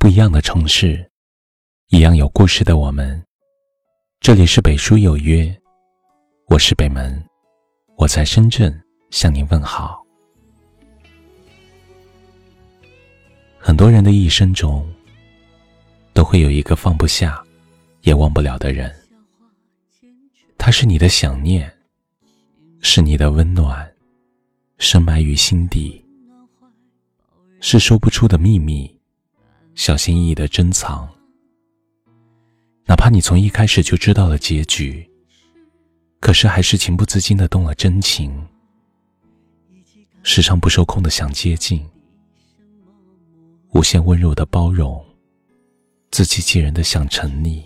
不一样的城市，一样有故事的我们。这里是北书有约，我是北门，我在深圳向您问好。很多人的一生中，都会有一个放不下，也忘不了的人。他是你的想念，是你的温暖，深埋于心底，是说不出的秘密。小心翼翼的珍藏，哪怕你从一开始就知道了结局，可是还是情不自禁的动了真情，时常不受控的想接近，无限温柔的包容，自欺欺人的想沉溺。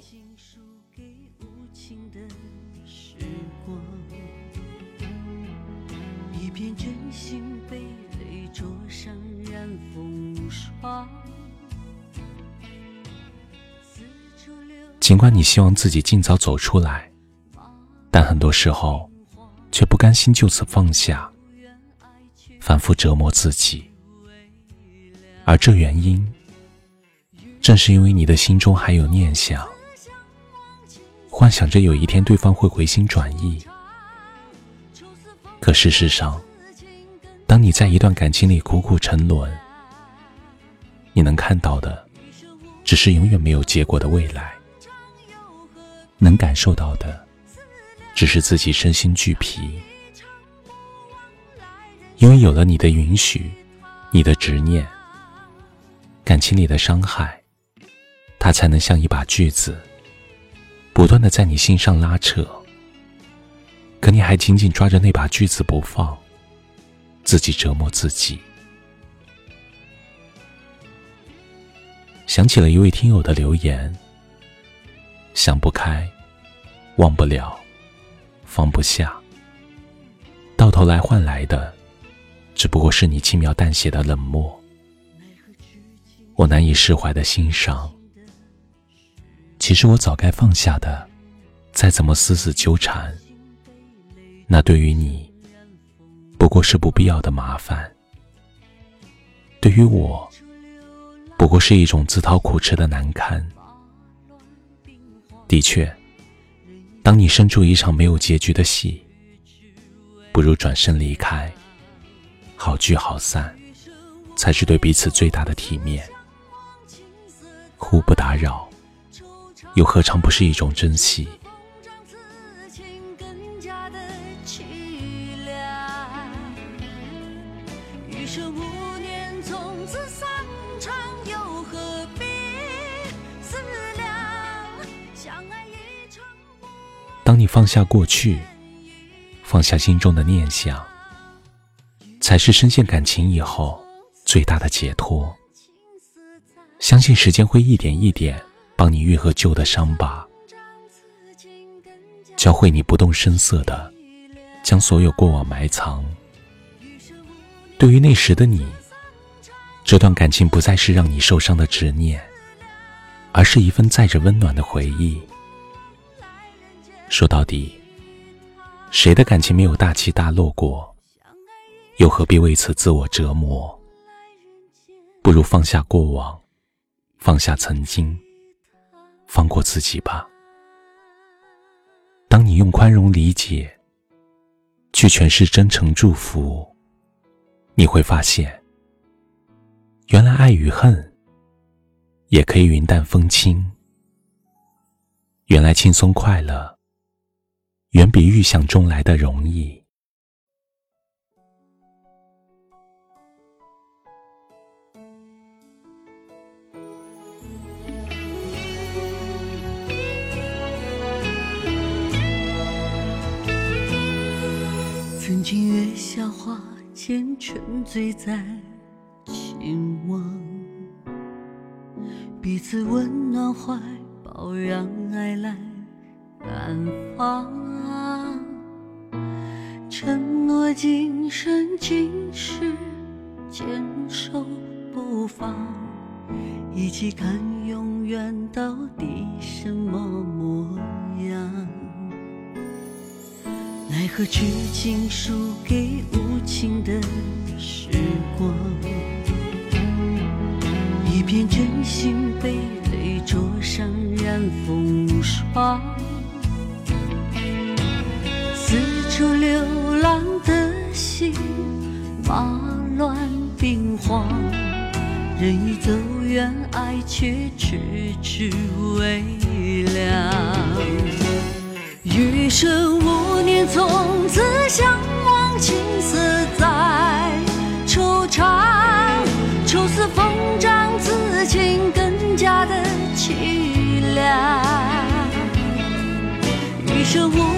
尽管你希望自己尽早走出来，但很多时候却不甘心就此放下，反复折磨自己。而这原因，正是因为你的心中还有念想，幻想着有一天对方会回心转意。可事实上，当你在一段感情里苦苦沉沦，你能看到的，只是永远没有结果的未来。能感受到的，只是自己身心俱疲。因为有了你的允许，你的执念，感情里的伤害，它才能像一把锯子，不断的在你心上拉扯。可你还紧紧抓着那把锯子不放，自己折磨自己。想起了一位听友的留言。想不开，忘不了，放不下，到头来换来的，只不过是你轻描淡写的冷漠。我难以释怀的心伤，其实我早该放下的，再怎么死死纠缠，那对于你，不过是不必要的麻烦；对于我，不过是一种自讨苦吃的难堪。的确，当你身处一场没有结局的戏，不如转身离开，好聚好散，才是对彼此最大的体面。互不打扰，又何尝不是一种珍惜？当你放下过去，放下心中的念想，才是深陷感情以后最大的解脱。相信时间会一点一点帮你愈合旧的伤疤，教会你不动声色的将所有过往埋藏。对于那时的你，这段感情不再是让你受伤的执念，而是一份载着温暖的回忆。说到底，谁的感情没有大起大落过？又何必为此自我折磨？不如放下过往，放下曾经，放过自己吧。当你用宽容理解去诠释真诚祝福，你会发现，原来爱与恨也可以云淡风轻。原来轻松快乐。远比预想中来的容易。曾经月下花间沉醉在情网，彼此温暖怀抱，让爱来安放。承诺今生今世坚守不放，一起看永远到底什么模样？奈何痴情输给无情的时光，一片真心被泪灼伤，染风霜。四处流浪的心，马乱兵荒。人已走远，爱却迟迟未了。余生无念，从此相忘，青涩在惆怅。愁似风长，此情更加的凄凉。余生无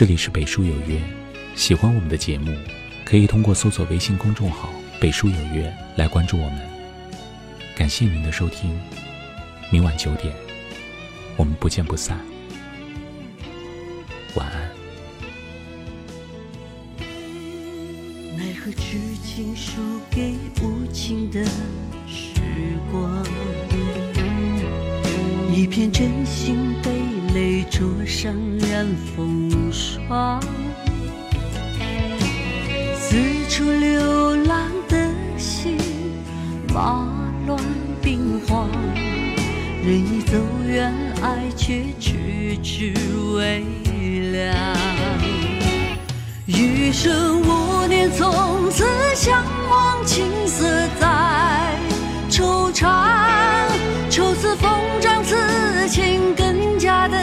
这里是北书有约，喜欢我们的节目，可以通过搜索微信公众号“北书有约”来关注我们。感谢您的收听，明晚九点，我们不见不散。晚安。奈何痴情输给无情的时光，一片真心被泪灼伤，染风。霜，四处流浪的心，马乱兵荒。人已走远，爱却迟迟未凉。余生无念，从此相忘，青涩在惆怅。愁似风长，此情更加的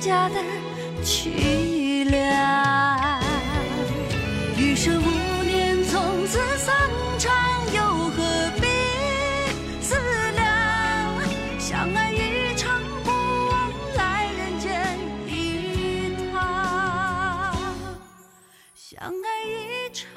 家的凄凉。余生无念，从此散场，又何必思量？相爱一场，不枉来人间一趟。相爱一场。